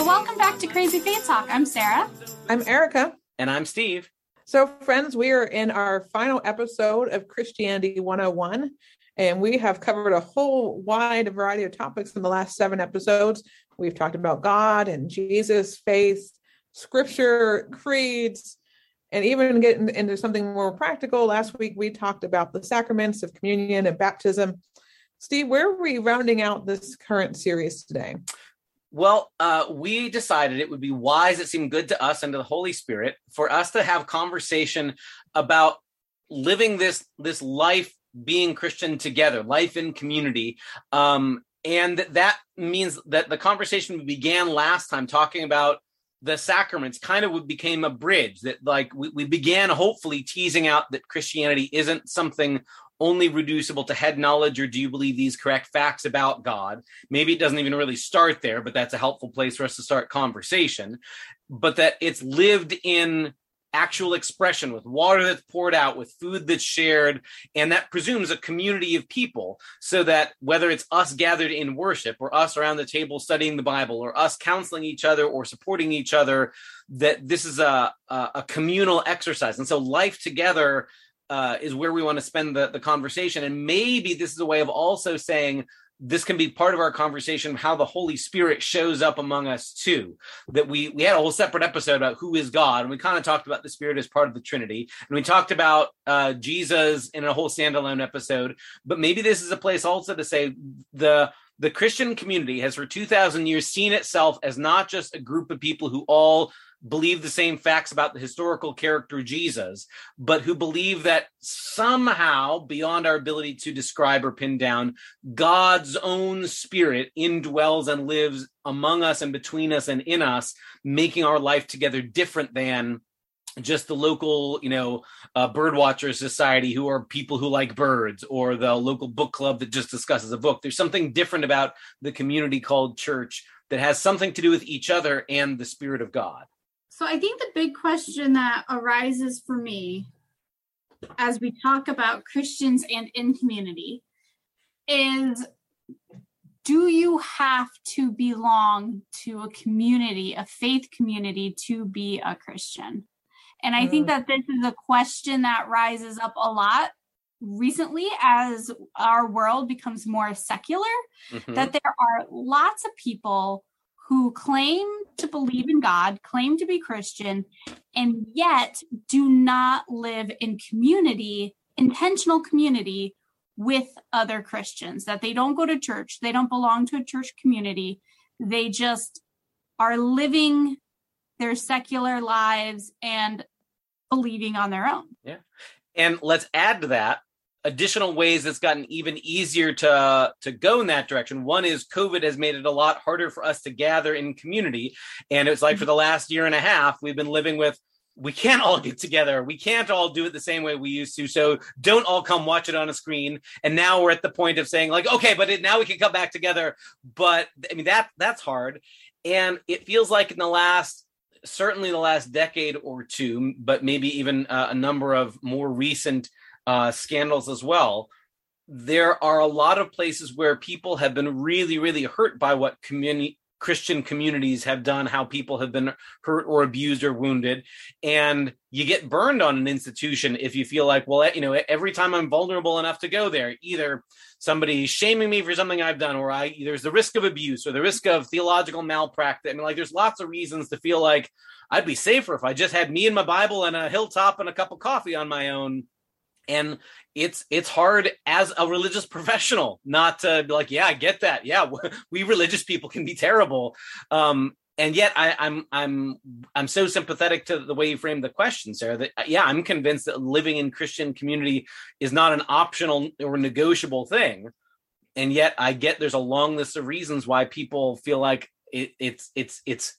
Well, welcome back to Crazy Faith Talk. I'm Sarah. I'm Erica. And I'm Steve. So, friends, we are in our final episode of Christianity 101, and we have covered a whole wide variety of topics in the last seven episodes. We've talked about God and Jesus, faith, scripture, creeds, and even getting into something more practical. Last week, we talked about the sacraments of communion and baptism. Steve, where are we rounding out this current series today? Well, uh, we decided it would be wise, it seemed good to us and to the Holy Spirit for us to have conversation about living this this life being Christian together, life in community. Um, and that means that the conversation we began last time talking about the sacraments kind of became a bridge that like we, we began hopefully teasing out that Christianity isn't something only reducible to head knowledge or do you believe these correct facts about God? Maybe it doesn't even really start there, but that's a helpful place for us to start conversation. But that it's lived in actual expression with water that's poured out, with food that's shared, and that presumes a community of people. So that whether it's us gathered in worship or us around the table studying the Bible or us counseling each other or supporting each other, that this is a, a, a communal exercise. And so life together uh, is where we want to spend the, the conversation. And maybe this is a way of also saying this can be part of our conversation of how the Holy Spirit shows up among us too. That we we had a whole separate episode about who is God, and we kind of talked about the Spirit as part of the Trinity, and we talked about uh, Jesus in a whole standalone episode. But maybe this is a place also to say the the Christian community has for two thousand years seen itself as not just a group of people who all believe the same facts about the historical character Jesus, but who believe that somehow, beyond our ability to describe or pin down, God's own spirit indwells and lives among us and between us and in us, making our life together different than just the local, you know, uh, bird watcher society who are people who like birds or the local book club that just discusses a book. There's something different about the community called church that has something to do with each other and the spirit of God. So I think the big question that arises for me as we talk about Christians and in community is do you have to belong to a community, a faith community, to be a Christian? And I think that this is a question that rises up a lot recently as our world becomes more secular, Mhm. that there are lots of people who claim to believe in God, claim to be Christian, and yet do not live in community, intentional community with other Christians, that they don't go to church, they don't belong to a church community, they just are living their secular lives and believing on their own. Yeah. And let's add to that additional ways it's gotten even easier to to go in that direction. One is covid has made it a lot harder for us to gather in community. And it's like for the last year and a half we've been living with we can't all get together. We can't all do it the same way we used to. So don't all come watch it on a screen. And now we're at the point of saying like okay but it, now we can come back together. But i mean that that's hard. And it feels like in the last certainly the last decade or two but maybe even uh, a number of more recent uh, scandals as well. There are a lot of places where people have been really, really hurt by what community Christian communities have done, how people have been hurt or abused or wounded, and you get burned on an institution if you feel like, well, you know, every time I'm vulnerable enough to go there, either somebody's shaming me for something I've done, or I there's the risk of abuse or the risk of theological malpractice. I mean, like, there's lots of reasons to feel like I'd be safer if I just had me and my Bible and a hilltop and a cup of coffee on my own and it's it's hard as a religious professional not to be like yeah i get that. Yeah we religious people can be terrible. Um and yet I, i'm i'm i'm so sympathetic to the way you framed the question sarah that yeah i'm convinced that living in christian community is not an optional or negotiable thing. And yet i get there's a long list of reasons why people feel like it, it's it's it's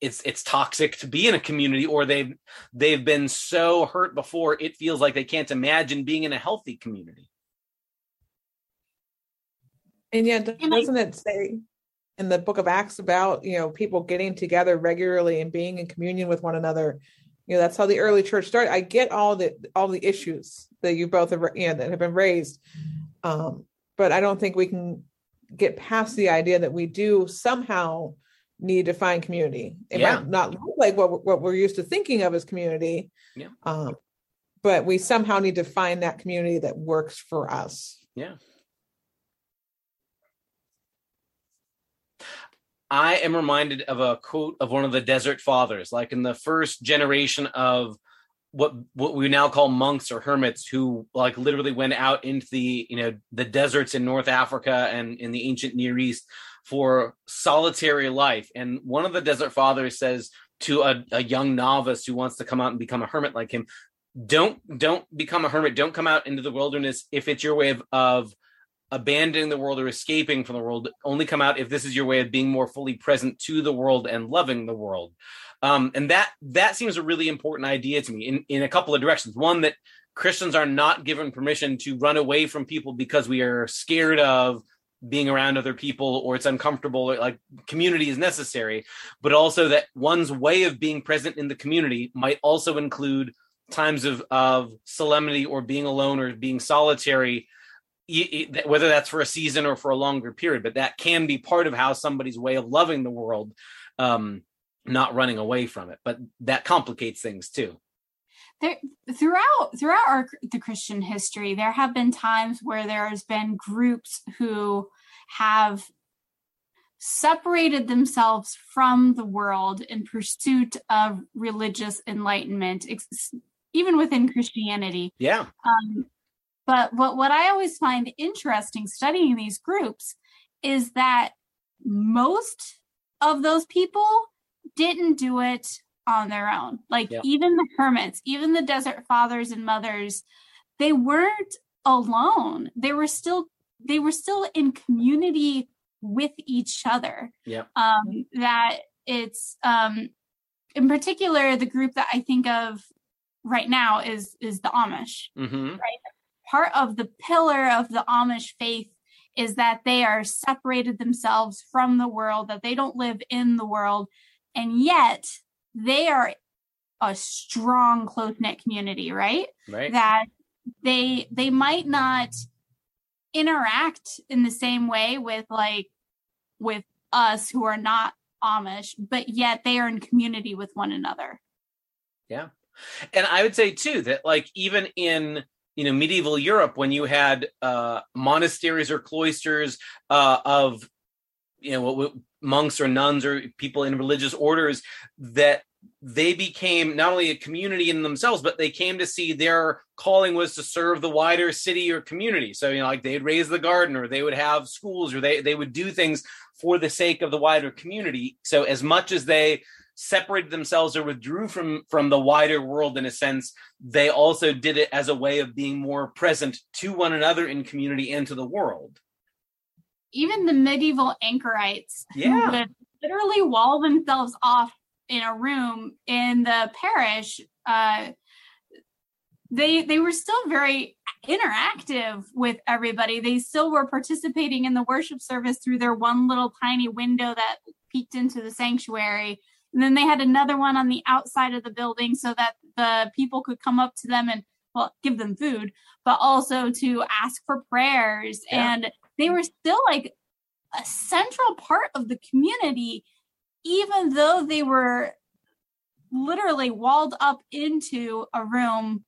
it's it's toxic to be in a community or they've they've been so hurt before it feels like they can't imagine being in a healthy community. And yet, doesn't it say in the book of Acts about, you know, people getting together regularly and being in communion with one another? you know that's how the early church started. I get all the all the issues that you both have you know, that have been raised. Um but i don't think we can get past the idea that we do somehow need to find community it Yeah. might not look like what, what we're used to thinking of as community Yeah. um but we somehow need to find that community that works for us Yeah. I am reminded of a quote of one of the desert fathers, like in the first generation of what what we now call monks or hermits who like literally went out into the you know the deserts in North Africa and in the ancient Near East for solitary life. And one of the desert fathers says to a, a young novice who wants to come out and become a hermit like him, don't don't become a hermit, don't come out into the wilderness if it's your way of, of abandoning the world or escaping from the world. Only come out if this is your way of being more fully present to the world and loving the world. Um, and that that seems a really important idea to me in, in a couple of directions. One that christians are not given permission to run away from people because we are scared of being around other people or it's uncomfortable or like community is necessary but also that one's way of being present in the community might also include times of of solemnity or being alone or being solitary whether that's for a season or for a longer period but that can be part of how somebody's way of loving the world um not running away from it but that complicates things too there throughout throughout our the christian history there have been times where there has been groups who have separated themselves from the world in pursuit of religious enlightenment ex- even within christianity. Yeah. Um, but what, what I always find interesting studying these groups is that most of those people didn't do it on their own. Like Yeah. even the hermits, even the desert fathers and mothers, they weren't alone. They were still they were still in community with each other. Yeah. Um, that it's um, in particular the group that I think of right now is is the Amish hmm part of the pillar of the Amish faith is that they are separated themselves from the world, that they don't live in the world, and yet they are a strong, close knit community, right? right That they they might not interact in the same way with like with us who are not Amish, but yet they are in community with one another. Yeah. And i would say too that like even in you know medieval europe when you had uh monasteries or cloisters uh of you know what, what monks or nuns or people in religious orders that they became not only a community in themselves but they came to see their calling was to serve the wider city or community. So you know like they'd raise the garden or they would have schools or they they would do things for the sake of the wider community. So as much as they separated themselves or withdrew from from the wider world in a sense they also did it as a way of being more present to one another in community and to the world. Even the medieval anchorites Yeah. would literally wall themselves off in a room in the parish uh they they were still very interactive with everybody. They still were participating in the worship service through their one little tiny window that peeked into the sanctuary. And then they had another one on the outside of the building so that the people could come up to them and well give them food but also to ask for prayers. Yeah. and they were still like a central part of the community even though they were literally walled up into a room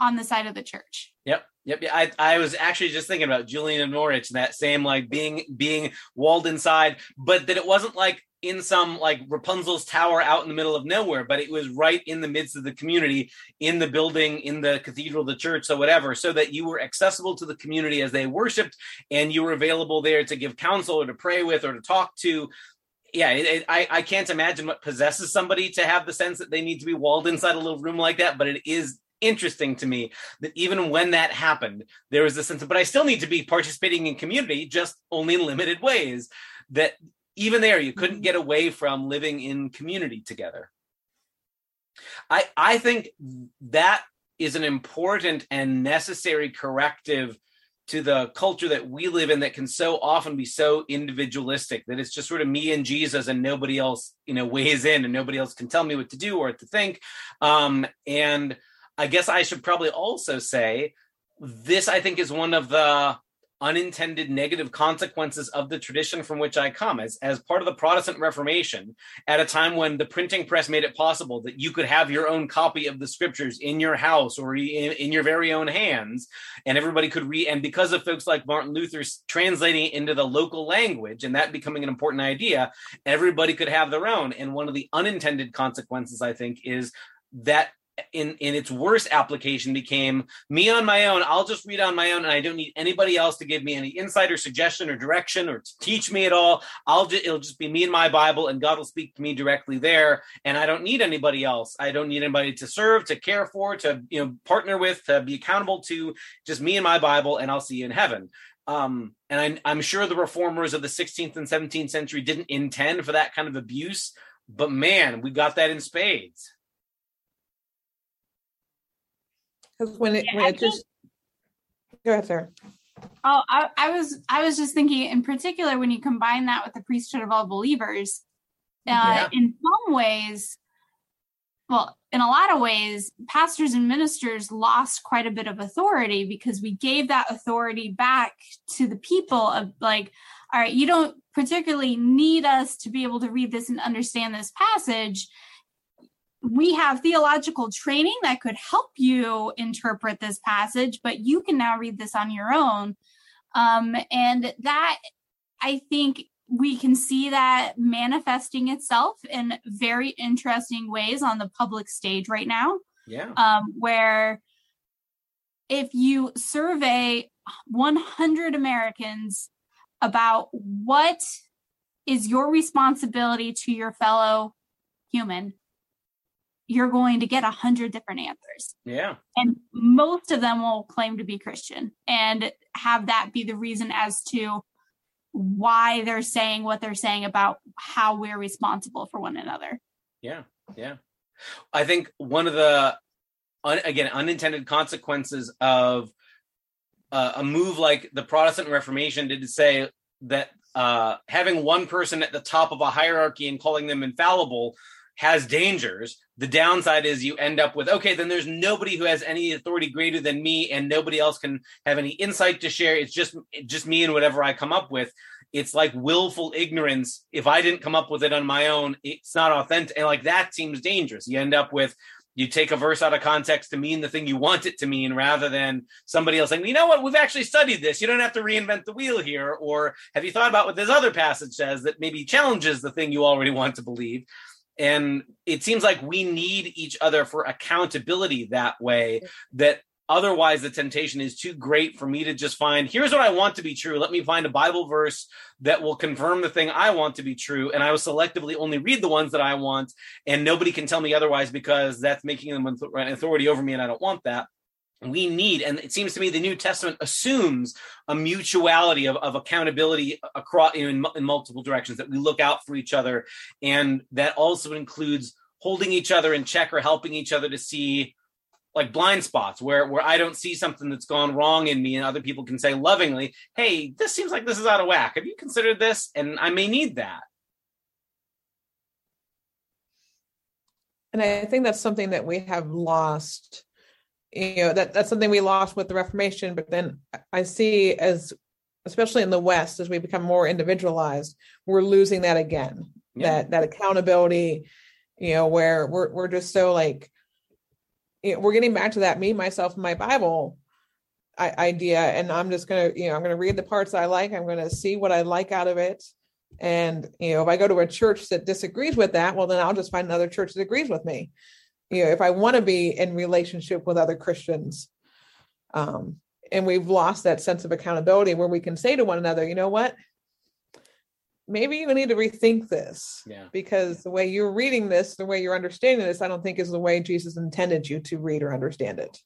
on the side of the church. Yep. Yep. Yeah. I, I was actually just thinking about Julian of Norwich and that same like being being walled inside, but that it wasn't like in some like Rapunzel's tower out in the middle of nowhere, but it was right in the midst of the community, in the building, in the cathedral, the church, so whatever, so that you were accessible to the community as they worshipped and you were available there to give counsel or to pray with or to talk to. Yeah, it, I, I can't imagine what possesses somebody to have the sense that they need to be walled inside a little room like that, but it is interesting to me that even when that happened, there was a sense of, but I still need to be participating in community, just only in limited ways. That even there, you couldn't mm-hmm. get away from living in community together. I I think that is an important and necessary corrective to the culture that we live in that can so often be so individualistic that it's just sort of me and Jesus and nobody else, you know, weighs in and nobody else can tell me what to do or to think. Um, and I guess I should probably also say this, I think, is one of the unintended negative consequences of the tradition from which I come. As, as part of the Protestant Reformation at a time when the printing press made it possible that you could have your own copy of the scriptures in your house or in, in your very own hands and everybody could read and because of folks like Martin Luther's translating it into the local language and that becoming an important idea everybody could have their own. And one of the unintended consequences I think is that in in its worst application became me on my own. I'll just read on my own and i don't need anybody else to give me any insight or suggestion or direction or to teach me at all. I'll just it'll just be me and my bible and god will speak to me directly there and i don't need anybody else. I don't need anybody to serve to care for to you know partner with to be accountable to just me and my bible and i'll see you in heaven. Um, and I, i'm sure the reformers of the 16th and 17th century didn't intend for that kind of abuse but man we got that in spades Because when it, Yeah, when it just go ahead, Sarah. Oh, I, I was I was just thinking in particular when you combine that with the priesthood of all believers, uh, Yeah. in some ways, well, in a lot of ways, pastors and ministers lost quite a bit of authority because we gave that authority back to the people of like, all right, you don't particularly need us to be able to read this and understand this passage. We have theological training that could help you interpret this passage, but you can now read this on your own. Um, and that, I think, we can see that manifesting itself in very interesting ways on the public stage right now yeah um, where if you survey 100 Americans about what is your responsibility to your fellow human, you're going to get a 100 different answers. yeah And most of them will claim to be Christian and have that be the reason as to why they're saying what they're saying about how we're responsible for one another. Yeah, yeah. I think one of the un, again unintended consequences of uh, a move like the Protestant Reformation did to say that uh, having one person at the top of a hierarchy and calling them infallible has dangers. The downside is you end up with okay, then there's nobody who has any authority greater than me, and nobody else can have any insight to share. It's just just me and whatever I come up with. It's like willful ignorance. If I didn't come up with it on my own, it's not authentic. And like that seems dangerous. You end up with you take a verse out of context to mean the thing you want it to mean rather than somebody else saying, you know what, we've actually studied this. You don't have to reinvent the wheel here. Or have you thought about what this other passage says that maybe challenges the thing you already want to believe? And it seems like we need each other for accountability that way, that otherwise the temptation is too great for me to just find here's what I want to be true. Let me find a Bible verse that will confirm the thing I want to be true. And I will selectively only read the ones that I want. And nobody can tell me otherwise because that's making them authority over me. And I don't want that. We need, and it seems to me the New Testament assumes a mutuality of, of accountability across you know, in, in multiple directions, that we look out for each other. And that also includes holding each other in check or helping each other to see like blind spots where where I don't see something that's gone wrong in me and other people can say lovingly, "Hey, this seems like this is out of whack. Have you considered this?" And I may need that. And I think that's something that we have lost. You know, that that's something we lost with the Reformation, but then I see as especially in the West, as we become more individualized, we're losing that again. Yeah. That that accountability, you know, where we're we're just so like you know, we're getting back to that me, myself, my Bible I, idea. And I'm just gonna, you know, I'm gonna read the parts I like, I'm gonna see what I like out of it. And you know, if I go to a church that disagrees with that, well, then I'll just find another church that agrees with me. You know, if I want to be in relationship with other Christians, um, and we've lost that sense of accountability where we can say to one another, you know what? Maybe you need to rethink this Yeah. because the way you're reading this, the way you're understanding this, I don't think is the way Jesus intended you to read or understand it.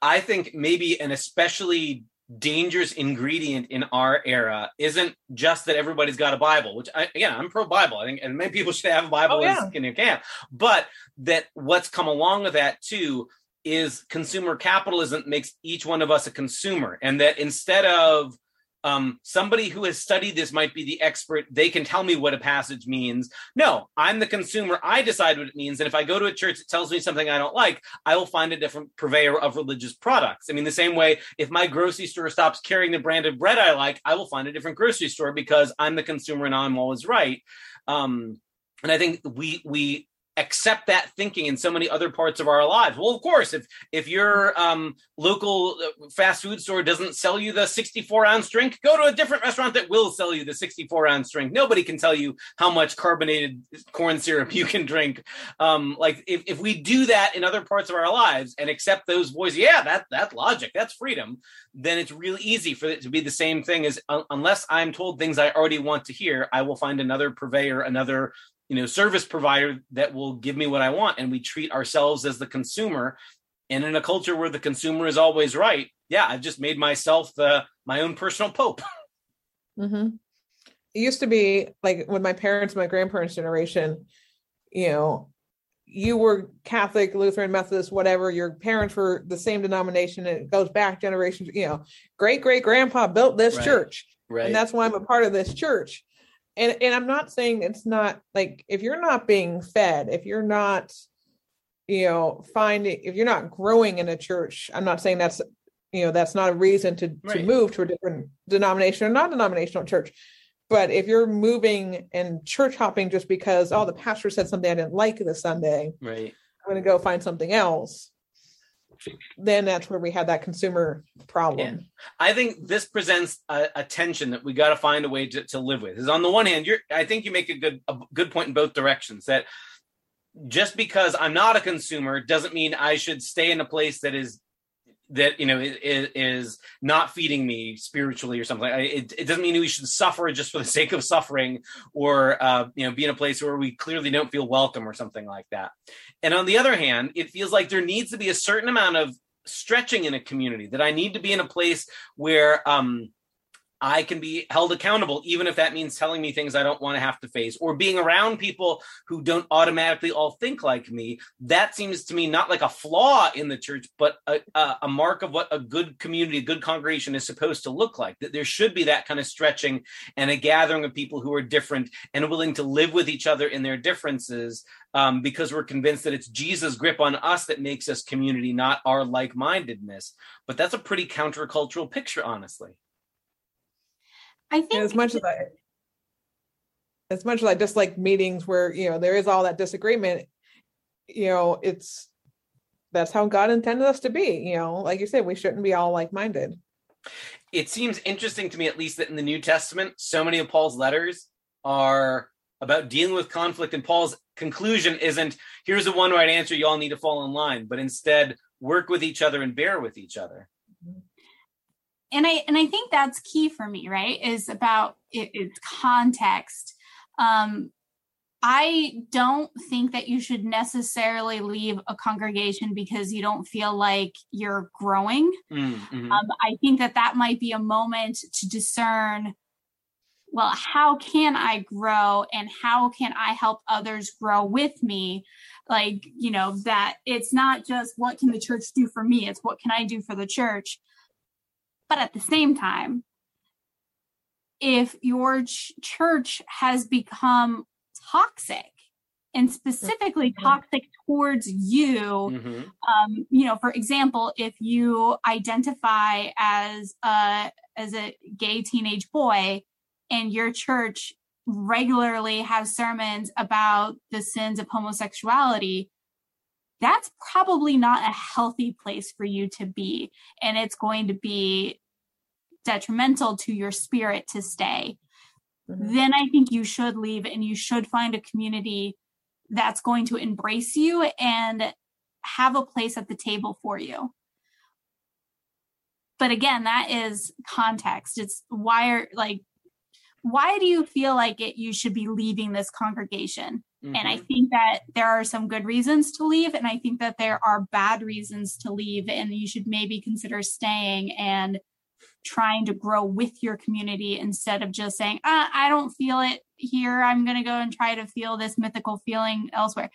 I think maybe and especially dangerous ingredient in our era isn't just that everybody's got a Bible, which I, again I'm pro Bible. I think, and many people should have a Bible Oh, yeah. in their camp. But that what's come along with that too is consumer capitalism makes each one of us a consumer, and that instead of um, somebody who has studied this might be the expert. They can tell me what a passage means. No, I'm the consumer. I decide what it means. And if I go to a church that tells me something I don't like, I will find a different purveyor of religious products. I mean, the same way, if my grocery store stops carrying the brand of bread I like, I will find a different grocery store because I'm the consumer and I'm always right. Um, and I think we we accept that thinking in so many other parts of our lives. Well, of course, if if your um, local uh, fast food store doesn't sell you the 64 ounce drink, go to a different restaurant that will sell you the 64 ounce drink. Nobody can tell you how much carbonated corn syrup you can drink. Um, like if, if we do that in other parts of our lives and accept those voices, yeah, that that's logic, that's freedom. Then it's really easy for it to be the same thing as uh, unless I'm told things I already want to hear, I will find another purveyor, another you know service provider that will give me what i want. And we treat ourselves as the consumer. And in a culture where the consumer is always right yeah i've just made myself the my own personal pope. Mm-hmm. it used to be like when my parents my grandparents generation you know you were catholic lutheran methodist whatever your parents were the same denomination it goes back generations you know great great grandpa built this Right. church. Right. and that's why i'm a part of this church and and i'm not saying it's not like if you're not being fed if you're not you know finding if you're not growing in a church i'm not saying that's you know that's not a reason to to move to a different denomination or non-denominational church. But if you're moving and church hopping just because oh the pastor said something i didn't like this sunday right. I'm going to go find something else then that's where we have that consumer problem I think this presents a, a tension that we got to find a way to, to live with. Is on the one hand, you're I think you make a good a good point in both directions. That just because I'm not a consumer doesn't mean I should stay in a place that is that you know is, is not feeding me spiritually or something. It, it doesn't mean we should suffer just for the sake of suffering, or uh, you know, be in a place where we clearly don't feel welcome or something like that. And on the other hand, it feels like there needs to be a certain amount of stretching in a community that I need to be in a place where um I can be held accountable, even if that means telling me things I don't want to have to face, or being around people who don't automatically all think like me. That seems to me not like a flaw in the church, but a, a, a mark of what a good community, a good congregation is supposed to look like. That there should be that kind of stretching and a gathering of people who are different and willing to live with each other in their differences um, because we're convinced that it's Jesus' grip on us that makes us community, not our like mindedness. But that's a pretty countercultural picture, honestly. I think And as much as I as much as I dislike meetings where you know there is all that disagreement, you know, it's that's how God intended us to be. You know, like you said, we shouldn't be all like minded. It seems interesting to me, at least, that in the New Testament, so many of Paul's letters are about dealing with conflict, and Paul's conclusion isn't here's the one right answer, you all need to fall in line, but instead work with each other and bear with each other. And I and I think that's key for me, right? Is about it, it's context. Um, I don't think that you should necessarily leave a congregation because you don't feel like you're growing. Mm, mhm. Um, I think that that might be a moment to discern. Well, how can I grow, and how can I help others grow with me? Like you know that it's not just what can the church do for me; it's what can I do for the church but at the same time if your ch- church has become toxic and specifically Mhm. toxic towards you Mhm. um, you know for example if you identify as a as a gay teenage boy and your church regularly has sermons about the sins of homosexuality that's probably not a healthy place for you to be and it's going to be detrimental to your spirit to stay Mhm. then i think you should leave and you should find a community that's going to embrace you and have a place at the table for you but again that is context it's why are like why do you feel like it you should be leaving this congregation and I Mhm. think that there are some good reasons to leave, and I think that there are bad reasons to leave, and you should maybe consider staying and trying to grow with your community instead of just saying, ah, I don't feel it here. I'm gonna go and try to feel this mythical feeling elsewhere.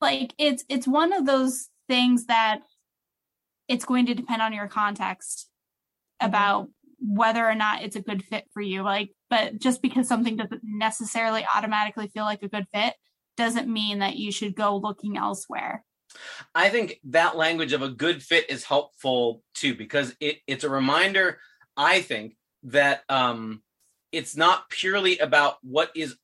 Like it's it's one of those things that it's going to depend on your context about whether or not it's a good fit for you. Like, but just because something doesn't necessarily automatically feel like a good fit doesn't mean that you should go looking elsewhere. I think that language of a good fit is helpful too, because it, it's a reminder, I think, that um, it's not purely about what is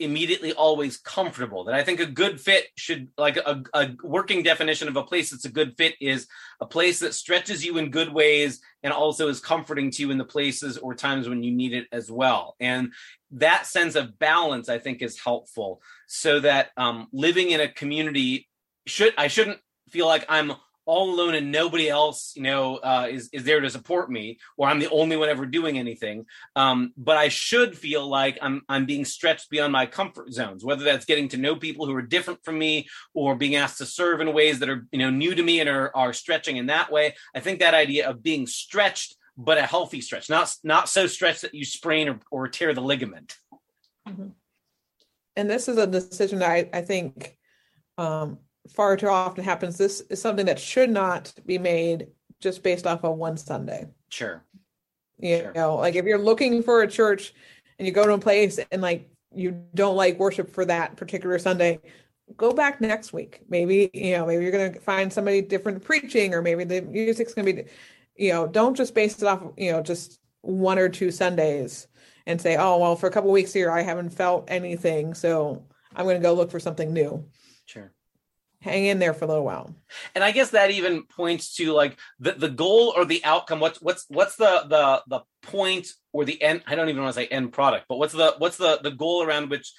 immediately always comfortable that i think a good fit should like a, a working definition of a place that's a good fit is a place that stretches you in good ways and also is comforting to you in the places or times when you need it as well. And that sense of balance i think is helpful so that um, living in a community should i shouldn't feel like i'm all alone and nobody else, you know, uh, is is there to support me, or I'm the only one ever doing anything. Um, but I should feel like I'm I'm being stretched beyond my comfort zones, whether that's getting to know people who are different from me, or being asked to serve in ways that are you know new to me and are are stretching in that way. I think that idea of being stretched, but a healthy stretch, not not so stretched that you sprain or, or tear the ligament. Mm-hmm. And this is a decision I I think um, far too often happens. This is something that should not be made just based off of one Sunday. Sure. You sure. know, like if you're looking for a church and you go to a place and like you don't like worship for that particular Sunday, go back next week. Maybe, you know, maybe you're going to find somebody different preaching or maybe the music's going to be, you know, don't just base it off, you know, just one or two Sundays and say, oh, well, for a couple weeks here, I haven't felt anything. So I'm going to go look for something new. Sure hang in there for a little while. And i guess that even points to like the, the goal or the outcome. What's what's what's the the the point or the end i don't even want to say end product but what's the what's the the goal around which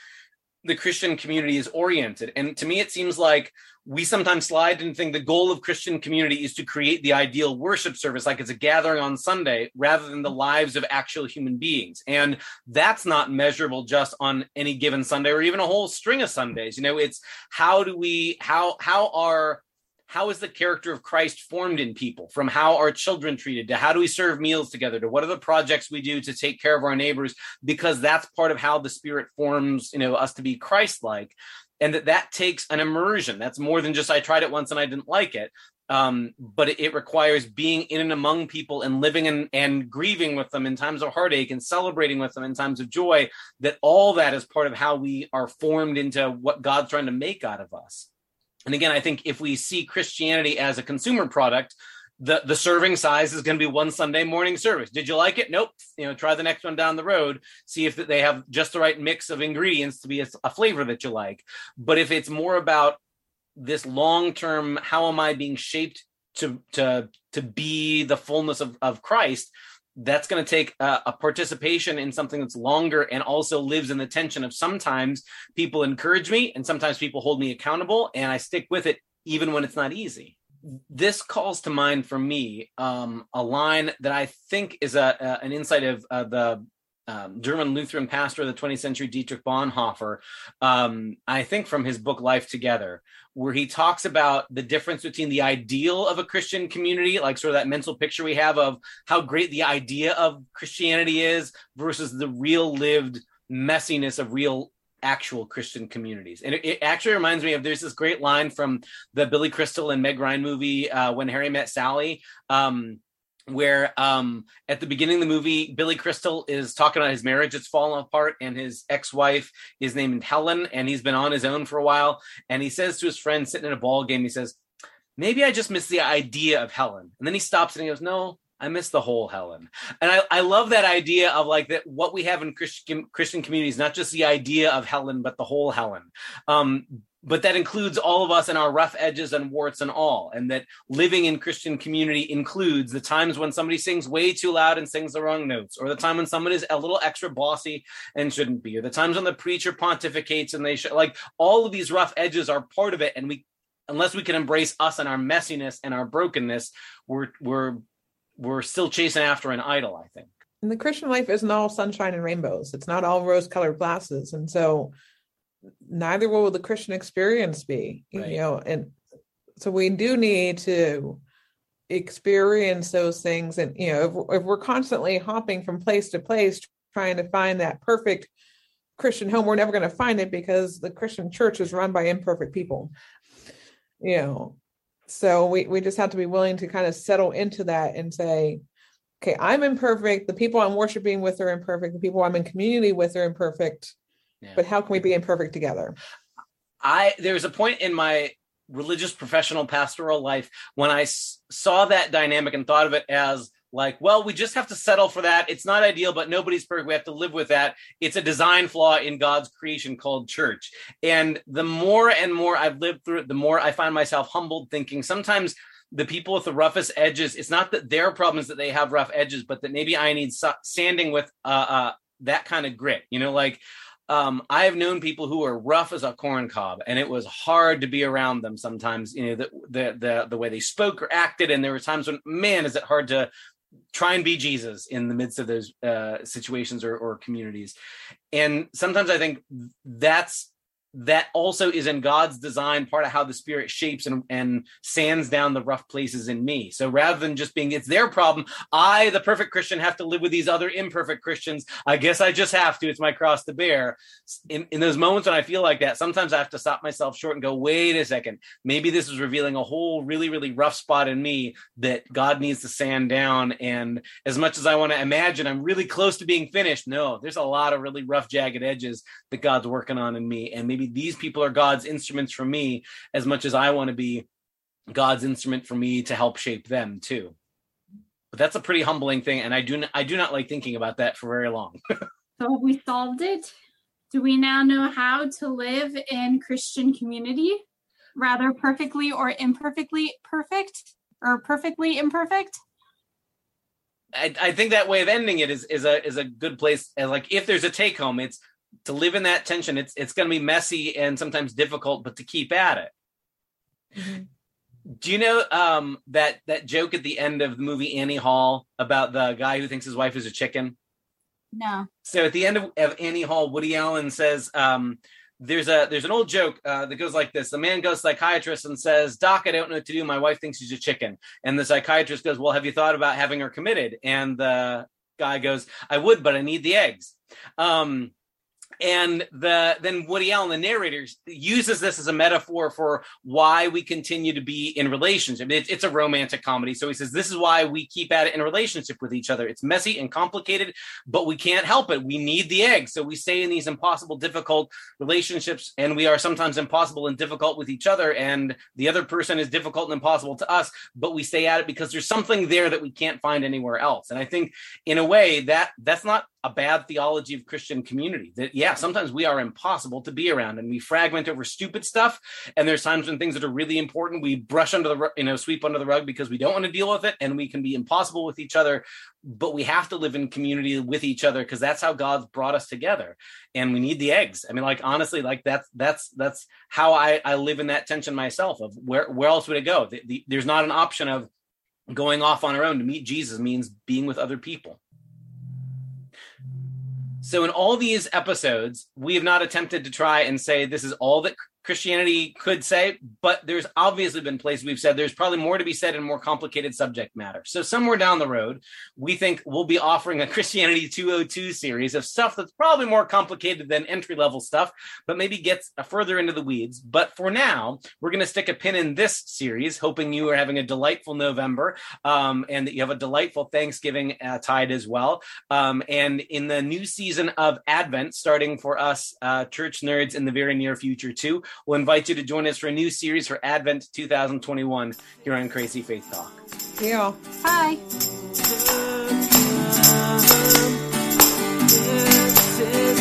the Christian community is oriented. And to me, it seems like we sometimes slide and think the goal of Christian community is to create the ideal worship service, like it's a gathering on Sunday, rather than the lives of actual human beings. And that's not measurable just on any given Sunday or even a whole string of Sundays. You know, it's how do we, how, how are how is the character of Christ formed in people? From how our children treated? To how do we serve meals together? To what are the projects we do to take care of our neighbors? Because that's part of how the spirit forms you know us to be Christ like and that that takes an immersion. That's more than just I tried it once and I didn't like it. Um, but it, it, requires being in and among people and living and, and grieving with them in times of heartache and celebrating with them in times of joy that all that is part of how we are formed into what God's trying to make out of us and again, I think if we see Christianity as a consumer product, the the serving size is going to be one Sunday morning service. Did you like it? Nope. You know, try the next one down the road. See if they have just the right mix of ingredients to be a, a flavor that you like. But if it's more about this long term, how am I being shaped to to to be the fullness of of Christ? That's going to take a, a, participation in something that's longer and also lives in the tension of sometimes people encourage me and sometimes people hold me accountable and I stick with it even when it's not easy. This calls to mind for me um, a line that I think is a, a an insight of uh, the um, German Lutheran pastor of the 20th century, Dietrich Bonhoeffer, um, I think from his book Life Together, where he talks about the difference between the ideal of a Christian community, like sort of that mental picture we have of how great the idea of Christianity is, versus the real lived messiness of real actual Christian communities. And it, it, actually reminds me of there's this great line from the Billy Crystal and Meg Ryan movie, uh, When Harry Met Sally. Um, where um, at the beginning of the movie, Billy Crystal is talking about his marriage that's fallen apart, and his ex-wife is named Helen, and he's been on his own for a while. And he says to his friend sitting in a ball game, he says, "Maybe I just miss the idea of Helen." And then he stops and he goes, "No, I miss the whole Helen. And I, I love that idea of like that what we have in Christian Christian communities, not just the idea of Helen, but the whole Helen. Um, but that includes all of us and our rough edges and warts and all and that living in christian community includes the times when somebody sings way too loud and sings the wrong notes or the time when someone is a little extra bossy and shouldn't be or the times when the preacher pontificates and they should like all of these rough edges are part of it and we unless we can embrace us and our messiness and our brokenness we're we're we're still chasing after an idol i think. And the christian life isn't all sunshine and rainbows. It's not all rose colored glasses. And so neither will the Christian experience be, right. you know, and so we do need to experience those things. And, you know, if, if we're constantly hopping from place to place, trying to find that perfect Christian home, we're never going to find it because the Christian church is run by imperfect people, you know. So we, we just have to be willing to kind of settle into that and say, okay, I'm imperfect. The people I'm worshiping with are imperfect. The people I'm in community with are imperfect. Yeah. But how can we be imperfect together? I there was a point in my religious professional pastoral life when I s- saw that dynamic and thought of it as like, well, we just have to settle for that. It's not ideal, but nobody's perfect. We have to live with that. It's a design flaw in God's creation called church. And the more and more I've lived through it, the more I find myself humbled thinking sometimes the people with the roughest edges, it's not that their problem is that they have rough edges, but that maybe I need sa- sanding with uh, uh, that kind of grit. You know, like um, I have known people who are rough as a corn cob, and it was hard to be around them sometimes. You know, the the the, the way they spoke or acted, and there were times when, man, is it hard to try and be Jesus in the midst of those uh, situations or, or communities. And sometimes I think that's that also is in God's design, part of how the spirit shapes and, and sands down the rough places in me. So rather than just being it's their problem, I, the perfect Christian, have to live with these other imperfect Christians. I guess I just have to. It's my cross to bear. In, in those moments when I feel like that, sometimes I have to stop myself short and go, wait a second. Maybe this is revealing a whole really, really rough spot in me that God needs to sand down. And as much as I want to imagine I'm really close to being finished, no, there's a lot of really rough, jagged edges that God's working on in me. And maybe these people are God's instruments for me as much as I want to be God's instrument for me to help shape them too. But that's a pretty humbling thing, and I do not, I do not like thinking about that for very long. So we solved it? Do we now know how to live in Christian community? Rather perfectly or imperfectly perfect? Or perfectly imperfect? I, I think that way of ending it is is a is a good place. And like if there's a take home, it's to live in that tension. It's it's going to be messy and sometimes difficult, but to keep at it. Do you know um, that that joke at the end of the movie Annie Hall about the guy who thinks his wife is a chicken? No. So at the end of, of Annie Hall, Woody Allen says, um, "There's a there's an old joke uh, that goes like this: The man goes to the psychiatrist and says, Doc, I don't know what to do. My wife thinks she's a chicken.' And the psychiatrist goes, Well, have you thought about having her committed?' And the guy goes, I would, but I need the eggs." Um, and the then Woody Allen, the narrator, uses this as a metaphor for why we continue to be in relationship. It, it's a romantic comedy, so he says this is why we keep at it in relationship with each other. It's messy and complicated, but we can't help it. We need the egg, so we stay in these impossible, difficult relationships, and we are sometimes impossible and difficult with each other, and the other person is difficult and impossible to us, but we stay at it because there's something there that we can't find anywhere else. And I think, in a way, that that's not a bad theology of Christian community. That yeah, sometimes we are impossible to be around, and we fragment over stupid stuff. And there's times when things that are really important we brush under the you know sweep under the rug because we don't want to deal with it, and we can be impossible with each other. But we have to live in community with each other because that's how God's brought us together, and we need the eggs. I mean, like honestly, like that's that's that's how I I live in that tension myself. Of where where else would it go? The, the, there's not an option of going off on our own to meet Jesus means being with other people. So, in all these episodes, we have not attempted to try and say this is all that Christianity could say, but there's obviously been places we've said there's probably more to be said in more complicated subject matter. So, somewhere down the road, we think we'll be offering a Christianity 202 series of stuff that's probably more complicated than entry level stuff, but maybe gets further into the weeds. But for now, we're going to stick a pin in this series, hoping you are having a delightful November um, and that you have a delightful Thanksgiving uh, tide as well. Um, and in the new season of Advent, starting for us uh, church nerds in the very near future, too, we'll invite you to join us for a new series for Advent 2021 here on Crazy Faith Talk. Yeah. Hi. This